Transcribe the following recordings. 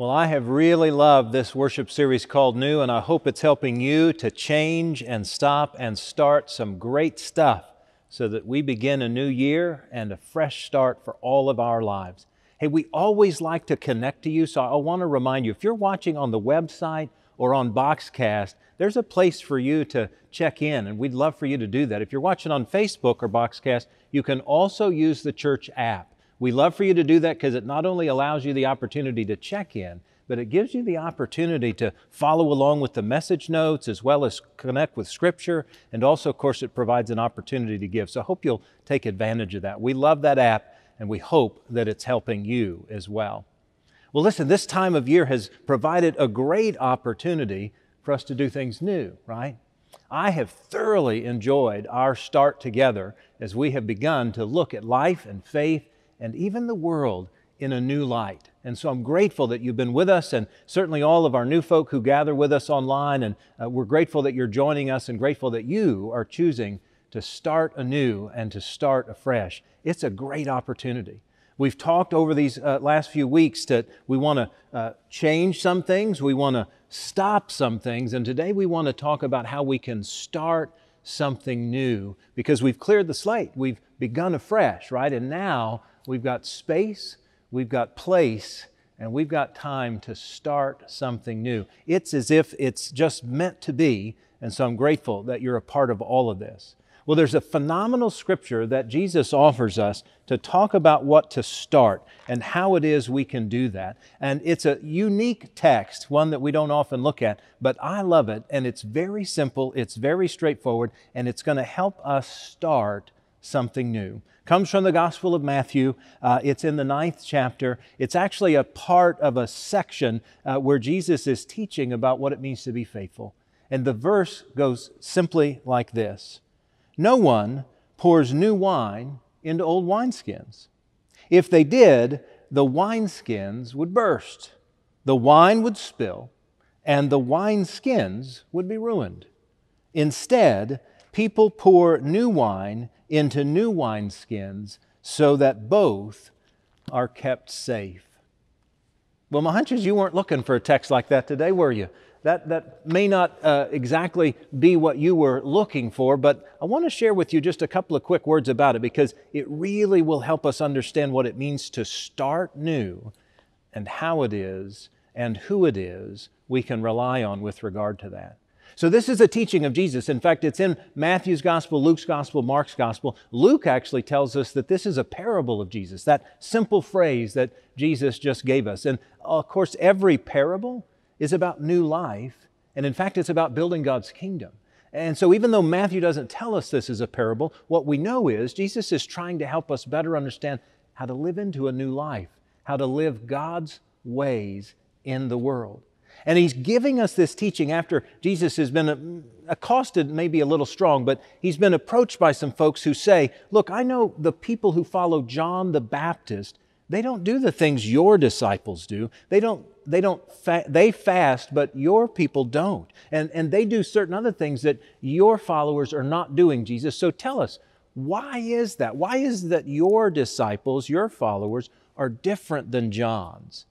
Well, I have really loved this worship series called New, and I hope it's helping you to change and stop and start some great stuff so that we begin a new year and a fresh start for all of our lives. Hey, we always like to connect to you, so I want to remind you if you're watching on the website or on Boxcast, there's a place for you to check in, and we'd love for you to do that. If you're watching on Facebook or Boxcast, you can also use the church app. We love for you to do that because it not only allows you the opportunity to check in, but it gives you the opportunity to follow along with the message notes as well as connect with Scripture. And also, of course, it provides an opportunity to give. So I hope you'll take advantage of that. We love that app and we hope that it's helping you as well. Well, listen, this time of year has provided a great opportunity for us to do things new, right? I have thoroughly enjoyed our start together as we have begun to look at life and faith and even the world in a new light. And so I'm grateful that you've been with us, and certainly all of our new folk who gather with us online. And uh, we're grateful that you're joining us and grateful that you are choosing to start anew and to start afresh. It's a great opportunity. We've talked over these uh, last few weeks that we want to uh, change some things, we want to stop some things, and today we want to talk about how we can start something new because we've cleared the slate. We've begun afresh, right? And now we've got space, we've got place, and we've got time to start something new. It's as if it's just meant to be, and so I'm grateful that you're a part of all of this. Well, there's a phenomenal scripture that Jesus offers us to talk about what to start and how it is we can do that. And it's a unique text, one that we don't often look at, but I love it. And it's very simple, it's very straightforward, and it's going to help us start something new. Comes from the Gospel of Matthew. Uh, it's in the ninth chapter. It's actually a part of a section uh, where Jesus is teaching about what it means to be faithful. And the verse goes simply like this No one pours new wine into old wineskins. If they did, the wineskins would burst, the wine would spill, and the wineskins would be ruined. Instead, people pour new wine into new wineskins so that both are kept safe. Well, my hunch is you weren't looking for a text like that today, were you? That, that may not uh, exactly be what you were looking for, but I want to share with you just a couple of quick words about it because it really will help us understand what it means to start new and how it is and who it is we can rely on with regard to that. So, this is a teaching of Jesus. In fact, it's in Matthew's gospel, Luke's gospel, Mark's gospel. Luke actually tells us that this is a parable of Jesus, that simple phrase that Jesus just gave us. And of course, every parable is about new life. And in fact, it's about building God's kingdom. And so, even though Matthew doesn't tell us this is a parable, what we know is Jesus is trying to help us better understand how to live into a new life, how to live God's ways in the world. And he's giving us this teaching after Jesus has been accosted, maybe a little strong, but he's been approached by some folks who say, Look, I know the people who follow John the Baptist, they don't do the things your disciples do. They don't, they don't, fa- they fast, but your people don't. And, and they do certain other things that your followers are not doing, Jesus. So tell us, why is that? Why is that your disciples, your followers, are different than John's?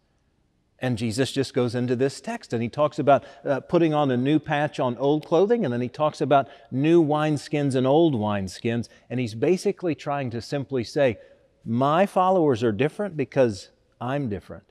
And Jesus just goes into this text and he talks about uh, putting on a new patch on old clothing, and then he talks about new wineskins and old wineskins. And he's basically trying to simply say, My followers are different because I'm different.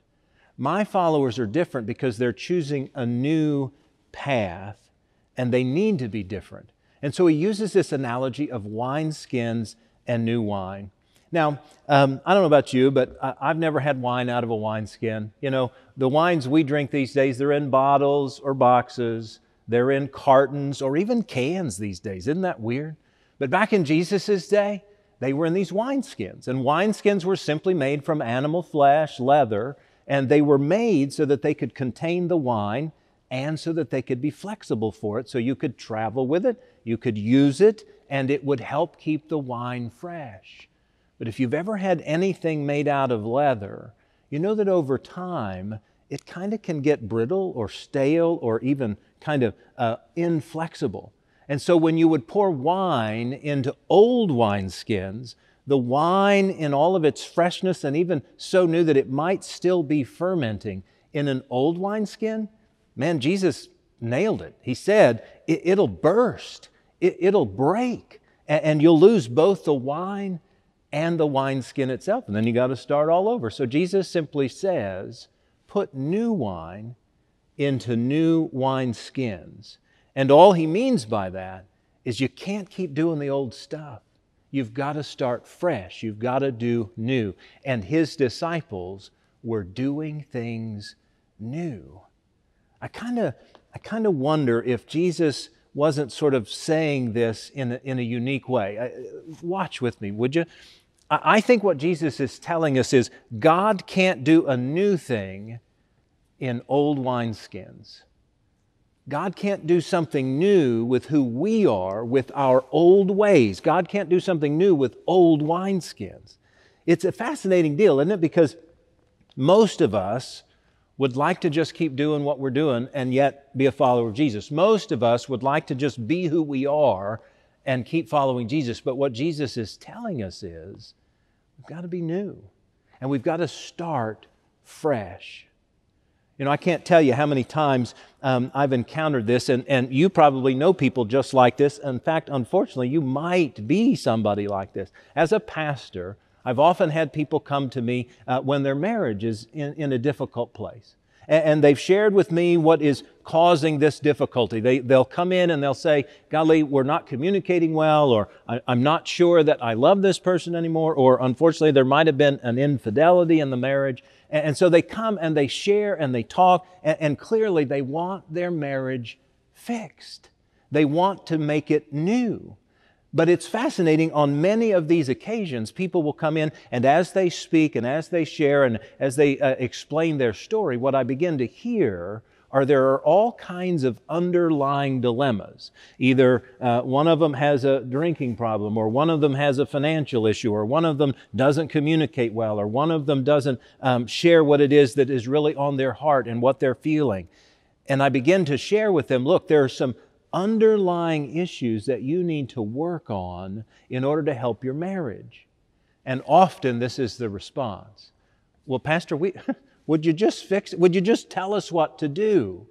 My followers are different because they're choosing a new path and they need to be different. And so he uses this analogy of wineskins and new wine. Now, um, I don't know about you, but I, I've never had wine out of a wineskin. You know, the wines we drink these days, they're in bottles or boxes, they're in cartons or even cans these days. Isn't that weird? But back in Jesus' day, they were in these wineskins. And wineskins were simply made from animal flesh, leather, and they were made so that they could contain the wine and so that they could be flexible for it. So you could travel with it, you could use it, and it would help keep the wine fresh. But if you've ever had anything made out of leather, you know that over time it kind of can get brittle or stale or even kind of uh, inflexible. And so when you would pour wine into old wineskins, the wine in all of its freshness and even so new that it might still be fermenting, in an old wineskin, man, Jesus nailed it. He said, it, will burst, it, will break, and, and you'll lose both the wine and the wineskin itself. And then you got to start all over. So Jesus simply says, put new wine into new wineskins. And all he means by that is you can't keep doing the old stuff. You've got to start fresh. You've got to do new. And his disciples were doing things new. I kind of I kind of wonder if Jesus wasn't sort of saying this in a, in a unique way. I, watch with me, would you? I, think what Jesus is telling us is God can't do a new thing in old wineskins. God can't do something new with who we are, with our old ways. God can't do something new with old wineskins. It's a fascinating deal, isn't it? Because most of us would like to just keep doing what we're doing and yet be a follower of Jesus. Most of us would like to just be who we are and keep following Jesus. But what Jesus is telling us is we've got to be new and we've got to start fresh. You know, I can't tell you how many times um, I've encountered this, and, and you probably know people just like this. In fact, unfortunately, you might be somebody like this. As a pastor, I've often had people come to me uh, when their marriage is in, in a difficult place. And, they've shared with me what is causing this difficulty. They, they'll come in and they'll say, Golly, we're not communicating well, or I'm not sure that I love this person anymore, or unfortunately, there might have been an infidelity in the marriage. And, so they come and they share and they talk, and clearly they want their marriage fixed. They want to make it new. But it's fascinating, on many of these occasions, people will come in, and as they speak and as they share and as they uh, explain their story, what I begin to hear are there are all kinds of underlying dilemmas. Either uh, one of them has a drinking problem, or one of them has a financial issue, or one of them doesn't communicate well, or one of them doesn't um, share what it is that is really on their heart and what they're feeling. And I begin to share with them look, there are some underlying issues that you need to work on in order to help your marriage. And often this is the response. Well, Pastor, we. Would you just fix it? Would you just tell us what to do?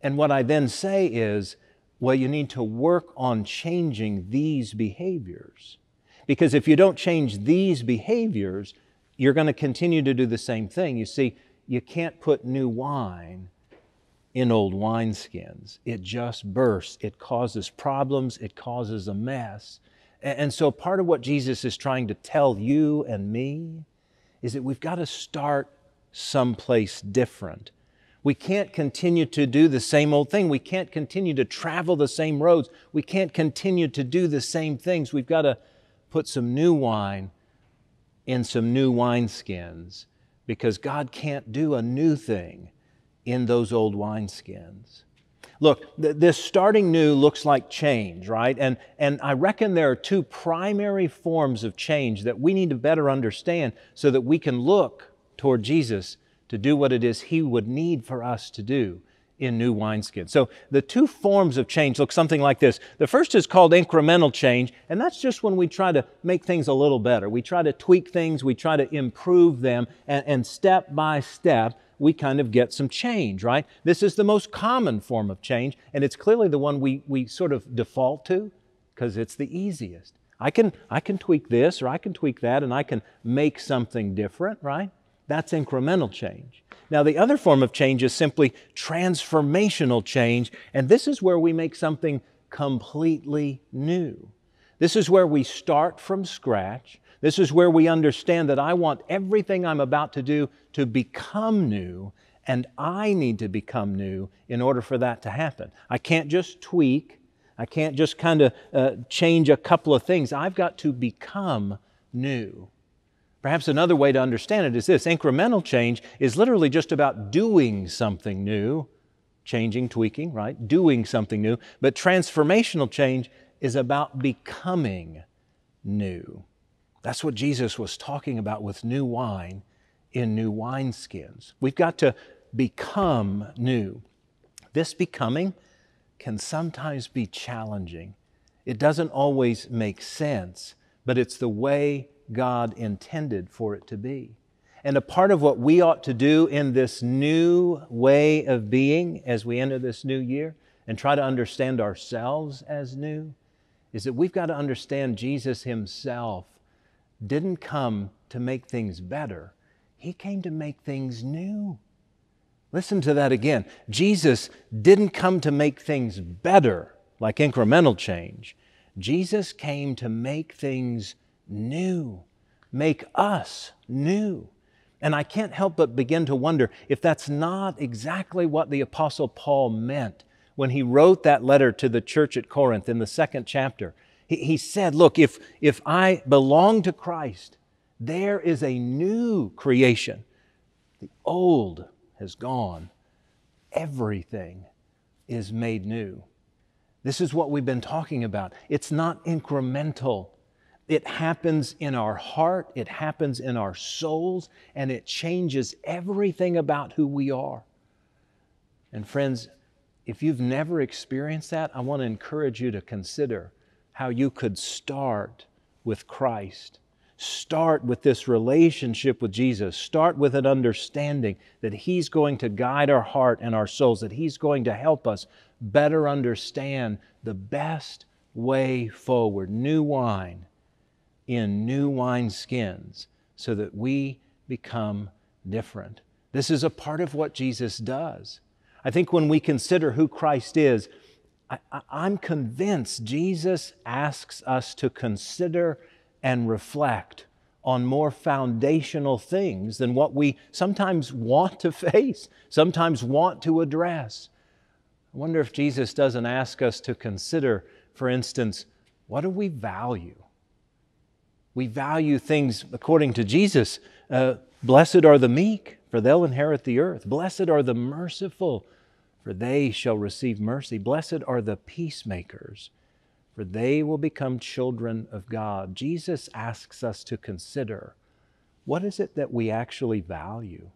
And what I then say is, well, you need to work on changing these behaviors. Because if you don't change these behaviors, you're going to continue to do the same thing. You see, you can't put new wine in old wineskins. It just bursts. It causes problems. It causes a mess. And so, part of what Jesus is trying to tell you and me is that we've got to start someplace different. We can't continue to do the same old thing. We can't continue to travel the same roads. We can't continue to do the same things. We've got to put some new wine in some new wineskins because God can't do a new thing in those old wineskins. Look, th- this starting new looks like change, right? And, and I reckon there are two primary forms of change that we need to better understand so that we can look toward Jesus to do what it is He would need for us to do in new wineskins. So the two forms of change look something like this. The first is called incremental change, and that's just when we try to make things a little better. We try to tweak things, we try to improve them, and, and step by step, we kind of get some change, right? This is the most common form of change, and it's clearly the one we, we sort of default to because it's the easiest. I can, I can tweak this or I can tweak that and I can make something different, right? That's incremental change. Now, the other form of change is simply transformational change, and this is where we make something completely new. This is where we start from scratch. This is where we understand that I want everything I'm about to do to become new, and I need to become new in order for that to happen. I can't just tweak, I can't just kind of uh, change a couple of things. I've got to become new. Perhaps another way to understand it is this incremental change is literally just about doing something new, changing, tweaking, right? Doing something new. But transformational change is about becoming new. That's what Jesus was talking about with new wine in new wineskins. We've got to become new. This becoming can sometimes be challenging. It doesn't always make sense, but it's the way God intended for it to be. And a part of what we ought to do in this new way of being as we enter this new year and try to understand ourselves as new is that we've got to understand Jesus Himself didn't come to make things better, He came to make things new. Listen to that again. Jesus didn't come to make things better, like incremental change. Jesus came to make things new, make us new. And I can't help but begin to wonder if that's not exactly what the Apostle Paul meant when he wrote that letter to the church at Corinth in the second chapter. He, he said, Look, if, if I belong to Christ, there is a new creation. The old has gone, everything is made new. This is what we've been talking about. It's not incremental. It happens in our heart, it happens in our souls, and it changes everything about who we are. And friends, if you've never experienced that, I want to encourage you to consider how you could start with Christ. Start with this relationship with Jesus. Start with an understanding that He's going to guide our heart and our souls, that He's going to help us better understand the best way forward. New wine in new wine skins so that we become different. This is a part of what Jesus does. I think when we consider who Christ is, I, am convinced Jesus asks us to consider and reflect on more foundational things than what we sometimes want to face, sometimes want to address. I wonder if Jesus doesn't ask us to consider, for instance, what do we value? We value things according to Jesus. Uh, Blessed are the meek, for they'll inherit the earth. Blessed are the merciful, for they shall receive mercy. Blessed are the peacemakers, for they will become children of God. Jesus asks us to consider what is it that we actually value?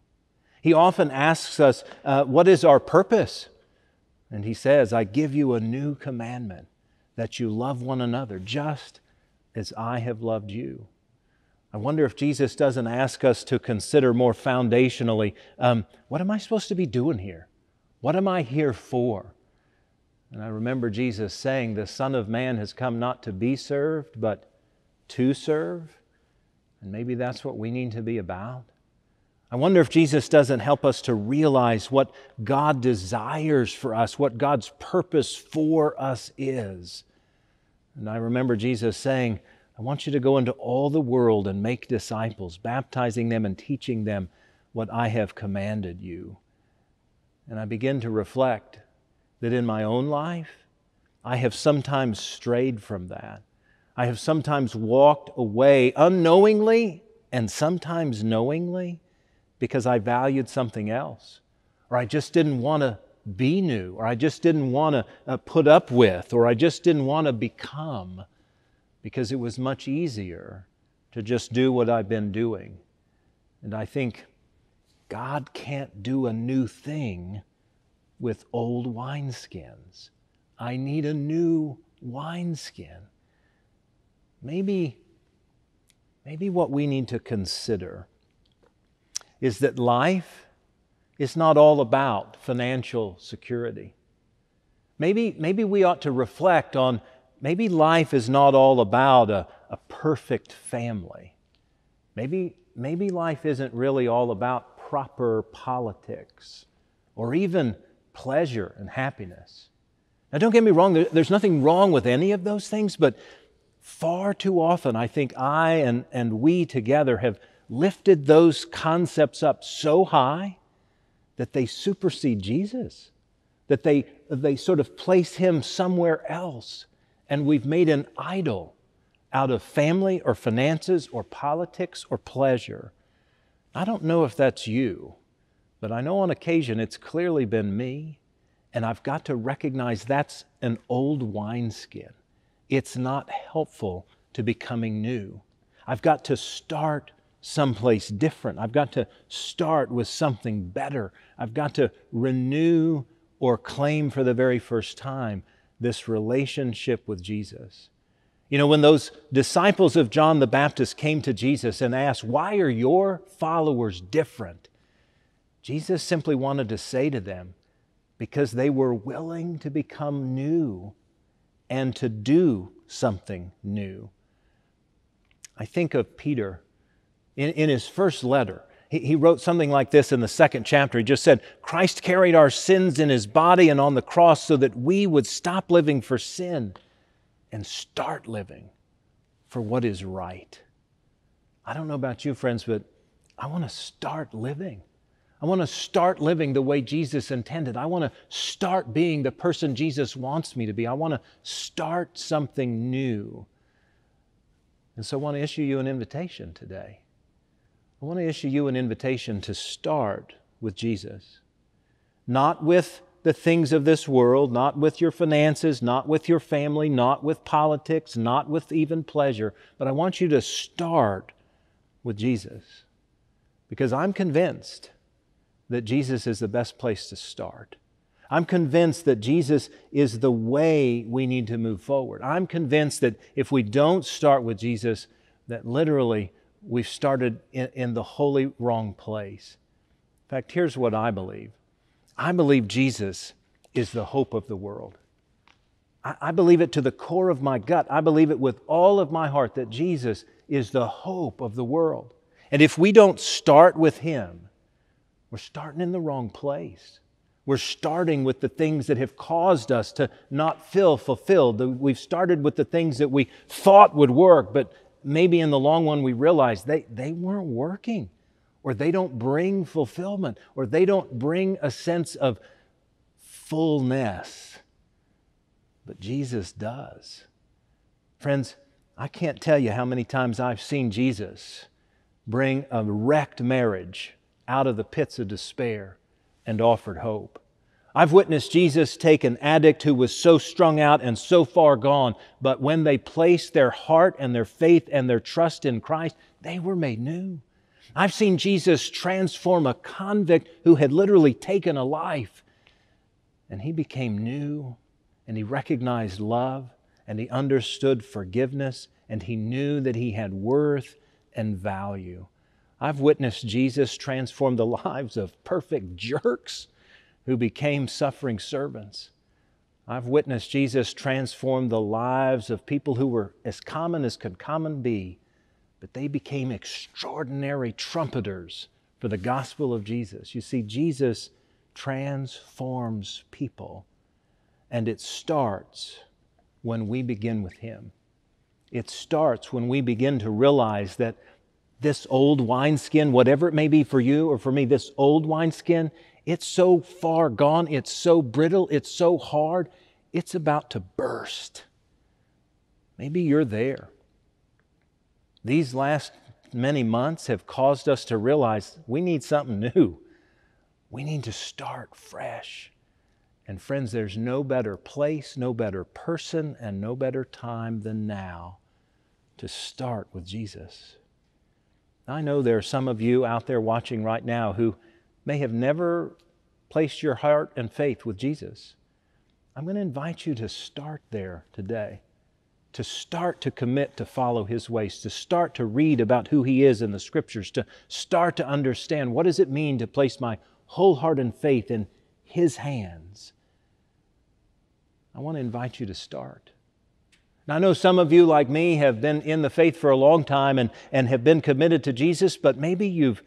He often asks us, uh, What is our purpose? And he says, I give you a new commandment that you love one another just as I have loved you. I wonder if Jesus doesn't ask us to consider more foundationally um, what am I supposed to be doing here? What am I here for? And I remember Jesus saying, The Son of Man has come not to be served, but to serve. And maybe that's what we need to be about. I wonder if Jesus doesn't help us to realize what God desires for us, what God's purpose for us is. And I remember Jesus saying, I want you to go into all the world and make disciples, baptizing them and teaching them what I have commanded you. And I begin to reflect that in my own life, I have sometimes strayed from that. I have sometimes walked away unknowingly and sometimes knowingly because I valued something else, or I just didn't want to be new, or I just didn't want to uh, put up with, or I just didn't want to become because it was much easier to just do what I've been doing. And I think God can't do a new thing with old wineskins. I need a new wineskin. Maybe, maybe what we need to consider is that life is not all about financial security. Maybe, maybe we ought to reflect on maybe life is not all about a, a perfect family. Maybe, maybe life isn't really all about proper politics or even pleasure and happiness. Now, don't get me wrong, there's nothing wrong with any of those things, but far too often I think I and, and we together have lifted those concepts up so high that they supersede Jesus, that they, they sort of place him somewhere else. And we've made an idol out of family or finances or politics or pleasure. I don't know if that's you, but I know on occasion it's clearly been me, and I've got to recognize that's an old wineskin. It's not helpful to becoming new. I've got to start someplace different. I've got to start with something better. I've got to renew or claim for the very first time this relationship with Jesus. You know, when those disciples of John the Baptist came to Jesus and asked, Why are your followers different? Jesus simply wanted to say to them, Because they were willing to become new and to do something new. I think of Peter in, in his first letter. He, he wrote something like this in the second chapter. He just said, Christ carried our sins in his body and on the cross so that we would stop living for sin and start living for what is right. I don't know about you, friends, but I want to start living. I want to start living the way Jesus intended. I want to start being the person Jesus wants me to be. I want to start something new. And so I want to issue you an invitation today. I want to issue you an invitation to start with Jesus. Not with the things of this world, not with your finances, not with your family, not with politics, not with even pleasure, but I want you to start with Jesus. Because I'm convinced that Jesus is the best place to start. I'm convinced that Jesus is the way we need to move forward. I'm convinced that if we don't start with Jesus, that literally we've started in, in the wholly wrong place. In fact, here's what I believe I believe Jesus is the hope of the world. I, I believe it to the core of my gut. I believe it with all of my heart that Jesus is the hope of the world. And if we don't start with Him, we're starting in the wrong place. We're starting with the things that have caused us to not feel fulfilled. We've started with the things that we thought would work, but maybe in the long run we realize they, they weren't working or they don't bring fulfillment, or they don't bring a sense of fullness. But Jesus does. Friends, I can't tell you how many times I've seen Jesus bring a wrecked marriage out of the pits of despair and offered hope. I've witnessed Jesus take an addict who was so strung out and so far gone, but when they placed their heart and their faith and their trust in Christ, they were made new. I've seen Jesus transform a convict who had literally taken a life, and he became new, and he recognized love, and he understood forgiveness, and he knew that he had worth and value. I've witnessed Jesus transform the lives of perfect jerks who became suffering servants. I've witnessed Jesus transform the lives of people who were as common as could common be but they became extraordinary trumpeters for the gospel of Jesus. You see, Jesus transforms people, and it starts when we begin with Him. It starts when we begin to realize that this old wineskin, whatever it may be for you or for me, this old wineskin, it's so far gone, it's so brittle, it's so hard, it's about to burst. Maybe you're there. These last many months have caused us to realize we need something new. We need to start fresh. And friends, there's no better place, no better person, and no better time than now to start with Jesus. I know there are some of you out there watching right now who may have never placed your heart and faith with Jesus. I'm going to invite you to start there today to start to commit to follow his ways, to start to read about who he is in the scriptures, to start to understand what does it mean to place my whole heart and faith in his hands. I want to invite you to start. Now, I know some of you, like me, have been in the faith for a long time and, and have been committed to Jesus, but maybe you've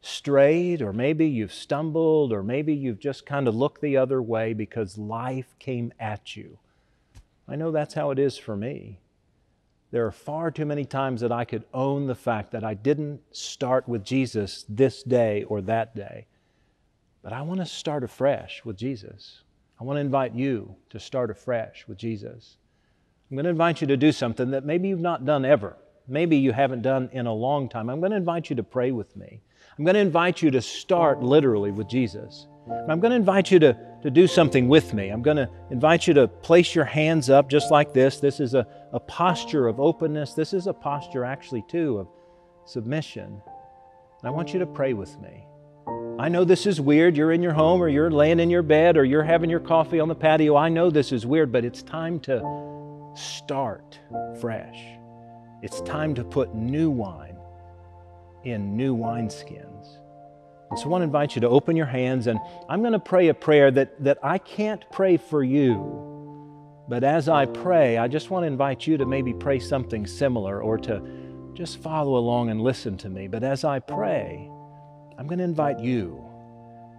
strayed, or maybe you've stumbled, or maybe you've just kind of looked the other way because life came at you. I know that's how it is for me. There are far too many times that I could own the fact that I didn't start with Jesus this day or that day. But I want to start afresh with Jesus. I want to invite you to start afresh with Jesus. I'm going to invite you to do something that maybe you've not done ever. Maybe you haven't done in a long time. I'm going to invite you to pray with me. I'm going to invite you to start literally with Jesus. I'm going to invite you to, to do something with me. I'm going to invite you to place your hands up just like this. This is a, a posture of openness. This is a posture, actually, too, of submission. And I want you to pray with me. I know this is weird. You're in your home, or you're laying in your bed, or you're having your coffee on the patio. I know this is weird, but it's time to start fresh. It's time to put new wine in new wineskins. And so I want to invite you to open your hands, and I'm going to pray a prayer that, that I can't pray for you. But as I pray, I just want to invite you to maybe pray something similar or to just follow along and listen to me. But as I pray, I'm going to invite you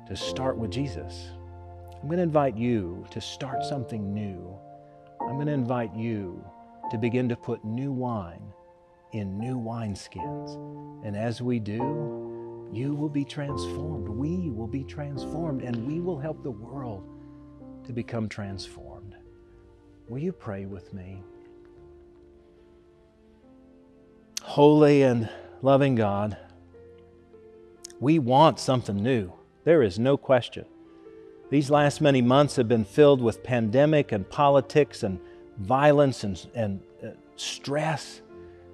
to start with Jesus. I'm going to invite you to start something new. I'm going to invite you to begin to put new wine in new wineskins. And as we do, you will be transformed. We will be transformed, and we will help the world to become transformed. Will you pray with me? Holy and loving God, we want something new. There is no question. These last many months have been filled with pandemic and politics and violence and, and uh, stress,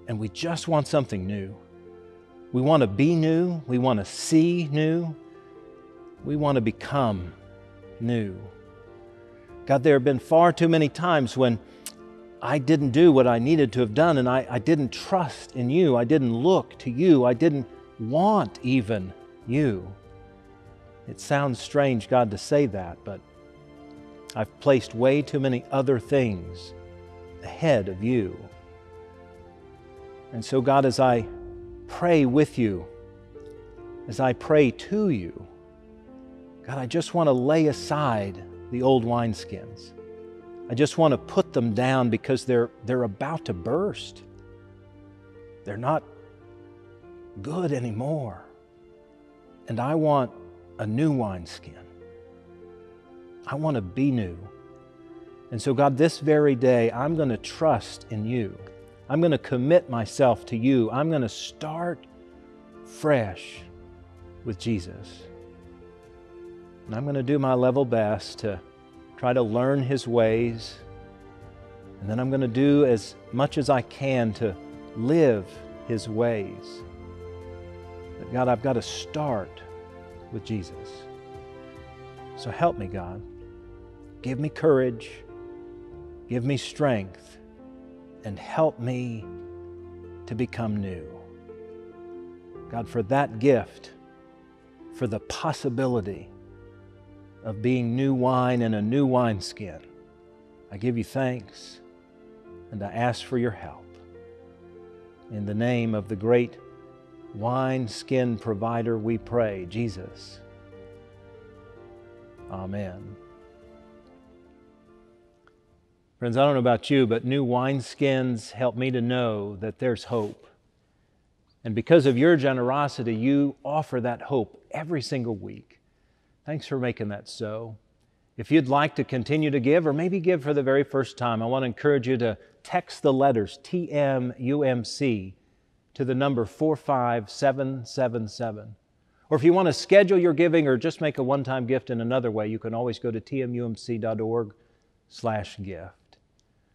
and we just want something new. We want to be new. We want to see new. We want to become new. God, there have been far too many times when I didn't do what I needed to have done, and I, I didn't trust in you. I didn't look to you. I didn't want even you. It sounds strange, God, to say that, but I've placed way too many other things ahead of you. And so, God, as I pray with you, as I pray to you, God, I just want to lay aside the old wineskins. I just want to put them down because they're, they're about to burst. They're not good anymore. And I want a new wineskin. I want to be new. And so, God, this very day, I'm going to trust in you. I'm going to commit myself to you. I'm going to start fresh with Jesus. And I'm going to do my level best to try to learn His ways. And then I'm going to do as much as I can to live His ways. But God, I've got to start with Jesus. So help me, God. Give me courage, give me strength, and help me to become new. God, for that gift, for the possibility of being new wine in a new wineskin, I give you thanks and I ask for your help. In the name of the great wine skin provider, we pray, Jesus. Amen. Friends, I don't know about you, but new wineskins help me to know that there's hope. And because of your generosity, you offer that hope every single week. Thanks for making that so. If you'd like to continue to give, or maybe give for the very first time, I want to encourage you to text the letters TMUMC to the number 45777. Or if you want to schedule your giving or just make a one-time gift in another way, you can always go to tmumc.org slash gift.